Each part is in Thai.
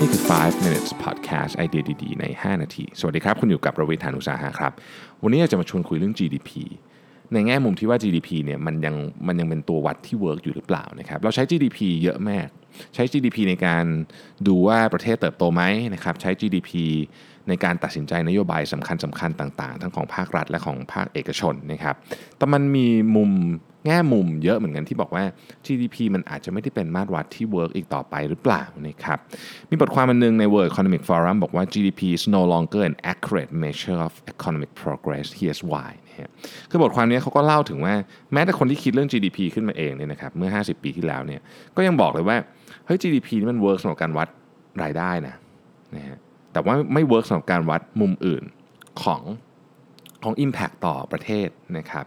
นี่คือ 5 minutes podcast ไอเดียดีๆ ใน 5 นาที สวัสดีครับ คุณอยู่กับประวิทยานุสาหะครับ วันนี้จะมาชวนคุยเรื่อง GDP ในแง่มุมที่ว่า GDP เนี่ยมันยังมันยังเป็นตัววัดที่ work อยู่หรือเปล่านะครับเราใช้ GDP เยอะมาก ใช้ GDP ในการดูว่าประเทศเติบโตไหมนะครับใช้ GDP ในการตัดสินใจนโยบายสำคัญสำคัญต่าง ๆ ทั้งของภาครัฐและของภาคเอกชนนะครับแต่มันมีมุมแง่มุมเยอะเหมือนกันที่บอกว่า GDP มันอาจจะไม่ได้เป็นมาตรวัดที่ work อีกต่อไปหรือเปล่านะครับมีบทความอันนึงใน World Economic Forum บอกว่า GDP is no longer an accurate measure of economic progress here's why นะฮะคือบทความนี้เขาก็เล่าถึงว่าแม้แต่คนที่คิดเรื่อง GDP ขึ้นมาเองเนี่ยนะครับเมื่อ 50 ปีที่แล้วเนี่ยก็ยังบอกเลยว่าเฮ้ย GDP นี่มัน work สำหรับการวัดรายได้นะนะฮะแต่ว่าไม่ work สำหรับการวัดมุมอื่นของของ Impact ต่อประเทศนะครับ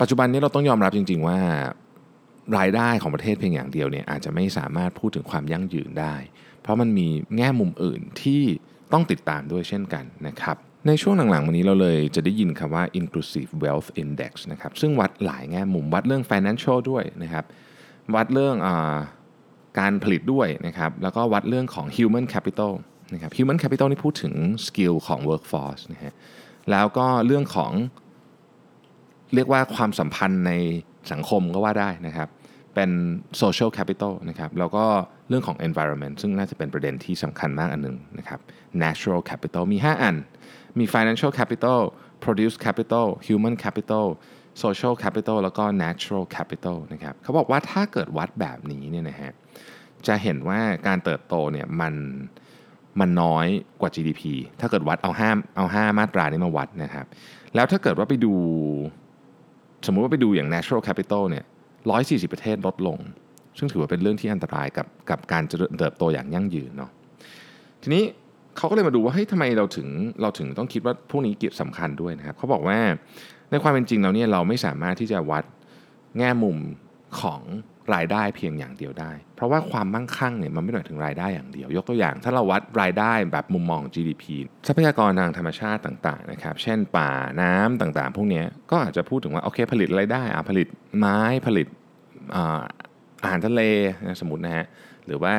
ปัจจุบันนี้เราต้องยอมรับจริง ๆ ว่ารายได้ของประเทศเพียงอย่างเดียวเนี่ยอาจจะไม่สามารถพูดถึงความยั่งยืนได้ เพราะมันมีแง่มุมอื่นที่ต้องติดตามด้วยเช่นกันนะครับ ในช่วงหลังๆ วันนี้เราเลยจะได้ยินคำว่า inclusive wealth index นะครับซึ่งวัดหลายแง่มุมวัดเรื่อง financial ด้วยนะครับ วัดเรื่องอการผลิตด้วยนะครับ แล้วก็วัดเรื่องของ human capital นะครับ human capital นี่พูดถึง skill ของ workforce นะฮะแล้วก็เรื่องของเรียกว่าความสัมพันธ์ในสังคมก็ว่าได้นะครับ เป็น social capital นะครับแล้วก็เรื่องของ environment ซึ่งน่าจะเป็นประเด็นที่สำคัญมากอันหนึงนะครับ natural capital มี 5 อัน มี financial capital produce capital human capital social capital แล้วก็ natural capital นะครับเขาบอกว่าถ้าเกิดวัดแบบนี้เนี่ยนะฮะจะเห็นว่าการเติบโตเนี่ยมันมันน้อยกว่า GDP ถ้าเกิดวัดเอาห้าเอาห้ามาตรานี้มาวัดนะครับ แล้วถ้าเกิดว่าไปดู สมมุติว่าไปดูอย่าง natural capital เนี่ย 140 ประเทศลดลง ซึ่งถือว่าเป็นเรื่องที่อันตรายกับกับการเจริญเติบโตอย่างยั่งยืนเนาะทีนี้เขาก็เลยมาดูว่าเฮ้ยทำไมเราถึงเราถึงต้องคิดว่าพวกนี้เกี่ยวสำคัญด้วยนะครับเขาบอกว่าในความเป็นจริงแล้วเนี่ยเราไม่สามารถที่จะวัดแง่มุมของรายได้เพียงอย่างเดียวได้ เพราะว่าความมั่งคั่งเนี่ยมันไม่ได้หมายถึงรายได้อย่างเดียว ยกตัวอย่าง ถ้าเราวัดรายได้แบบมุมมอง GDP ทรัพยากรทางธรรมชาติต่างๆนะครับ เช่นป่าน้ำต่างๆ พวกนี้ก็อาจจะพูดถึงว่าโอเคผลิตรายได้อะผลิตไม้ผลิต อาหารทะเลนะสมมตินะฮะหรือว่า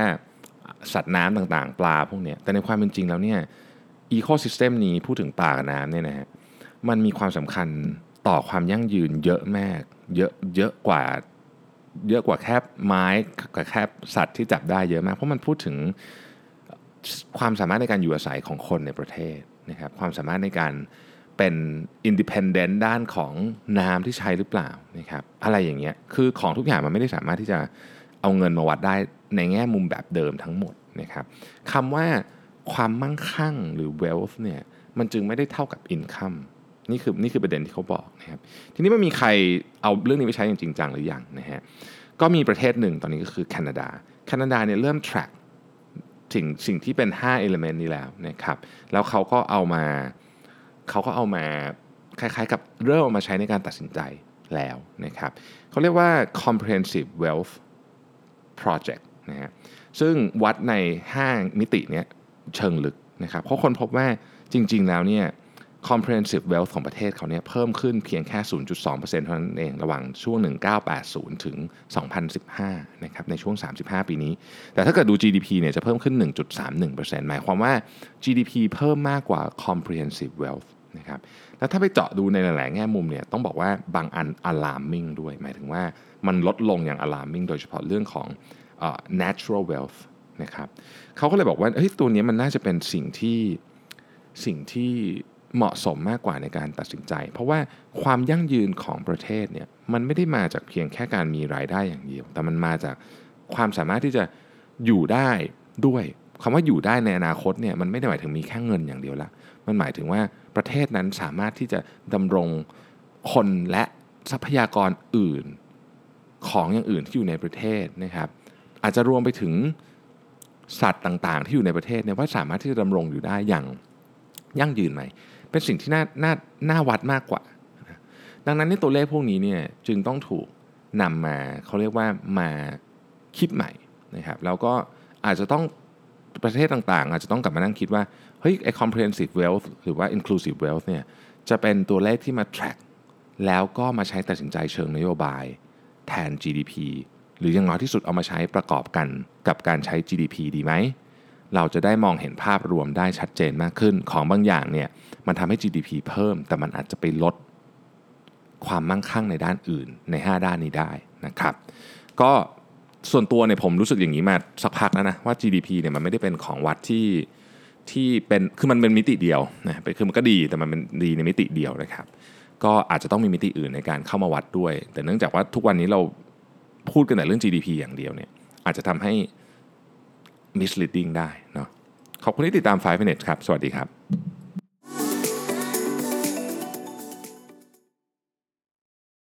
สัตว์น้ำต่างๆ ปลาพวกนี้แต่ในความเป็นจริงแล้วเนี่ยอีโคซิสเต็มนี้พูดถึงป่ากับน้ำเนี่ยนะฮะมันมีความสำคัญต่อความยั่งยืนเยอะมากเยอะเยอะกว่าเยอะกว่าแค่ไม้กับแค่สัตว์ที่จับได้เยอะมาก เพราะมันพูดถึงความสามารถในการอยู่อาศัยของคนในประเทศนะครับความสามารถในการ เป็น independent ด้านของน้ำที่ใช้หรือเปล่านะครับอะไรอย่างเงี้ยคือของทุกอย่างมันไม่ได้สามารถที่จะเอาเงินมาวัดได้ในแง่มุมแบบเดิมทั้งหมดนะครับคำว่าความมั่งคั่งหรือ wealth เนี่ยมันจึงไม่ได้เท่ากับ income นี่คือนี่คือประเด็นที่เขาบอกนะครับทีนี้มันมีใครเอาเรื่องนี้ไปใช้อย่างจริงจังหรือยังนะฮะก็มีประเทศหนึ่งตอนนี้ก็คือแคนาดาแคนาดาเนี่ยเริ่ม track สิ่งสิ่งที่เป็น 5 element นี้แล้วนะครับแล้วเขาก็เอามา เขาก็เอามาคล้ายๆ กับเริ่มเอามาใช้ในการตัดสินใจแล้วนะครับเขาเรียกว่า comprehensive wealth project นะฮะซึ่งวัดใน5มิติเนี้ยเชิงลึกนะครับเพราะคนพบว่าจริงๆแล้วเนี่ย comprehensive wealth ของประเทศเขาเนี่ยเพิ่มขึ้นเพียงแค่ 0.2%เท่านั้นเองระหว่างช่วง 1980 ถึง 2015 นะครับในช่วง 35 ปีนี้ แต่ถ้าเกิดดู GDP เนี่ยจะเพิ่มขึ้น 1.31%หมายความว่า GDP เพิ่มมากกว่า comprehensive wealth นะครับแล้วถ้าไปเจาะดูในหลาย ๆ แง่มุมเนี่ยต้องบอกว่าบางอัน alarming ด้วย หมายถึงว่ามันลดลงอย่าง alarming โดยเฉพาะเรื่องของ uh, natural wealth นะครับเขาก็เลยบอกว่าเฮ้ยตัวนี้มันน่าจะเป็นสิ่งที่สิ่งที่เหมาะสมมากกว่าในการตัดสินใจ เพราะว่าความยั่งยืนของประเทศเนี่ยมันไม่ได้มาจากเพียงแค่การมีรายได้อย่างเดียว แต่มันมาจากความสามารถที่จะอยู่ได้ด้วยคำว่าอยู่ได้ในอนาคตเนี่ยมันไม่ได้หมายถึงมีแค่เงินอย่างเดียวละ มันหมายถึงว่าประเทศนั้นสามารถที่จะดำรงคนและทรัพยากรอื่นของอย่างอื่นที่อยู่ในประเทศนะครับอาจจะรวมไปถึงสัตว์ต่างๆ ที่อยู่ในประเทศเนี่ยว่าสามารถที่จะดำรงอยู่ได้อย่างยั่งยืนไหมเป็นสิ่งที่น่าน่าน่าวัดมากกว่า ดังนั้นในตัวเลขพวกนี้เนี่ยจึงต้องถูกนำมาเขาเรียกว่ามาคิดใหม่นะครับแล้วก็อาจจะต้อง ประเทศต่างๆ อาจจะต้องกลับมานั่งคิดว่า เฮ้ยไอ้ comprehensive wealth หรือว่า inclusive wealth เนี่ยจะเป็นตัวเลขที่มา track แล้วก็มาใช้ตัดสินใจเชิงนโยบาย แทน GDP หรืออย่างน้อยที่สุดเอามาใช้ประกอบกันกับการใช้ GDP ดีไหม เราจะได้มองเห็นภาพรวมได้ชัดเจนมากขึ้น ของบางอย่างเนี่ยมันทำให้ GDP เพิ่ม แต่มันอาจจะไปลดความมั่งคั่งในด้านอื่นใน 5 ด้านนี้ได้นะครับ ก็ ส่วนตัวเนี่ยผมรู้สึกอย่างนี้มาสักพักแล้วนะว่า GDP เนี่ยมันไม่ได้เป็นของวัดที่ที่เป็นคือมันเป็นมิติเดียวนะคือมันก็ดีแต่มันเป็นดีในมิติเดียวนะครับ ก็อาจจะต้องมีมิติอื่นในการเข้ามาวัดด้วย แต่เนื่องจากว่าทุกวันนี้เราพูดกันแต่เรื่อง GDP อย่างเดียวเนี่ยอาจจะทำให้ misleading ได้เนาะขอบคุณที่ติดตาม 5 minutes ครับ สวัสดีครับ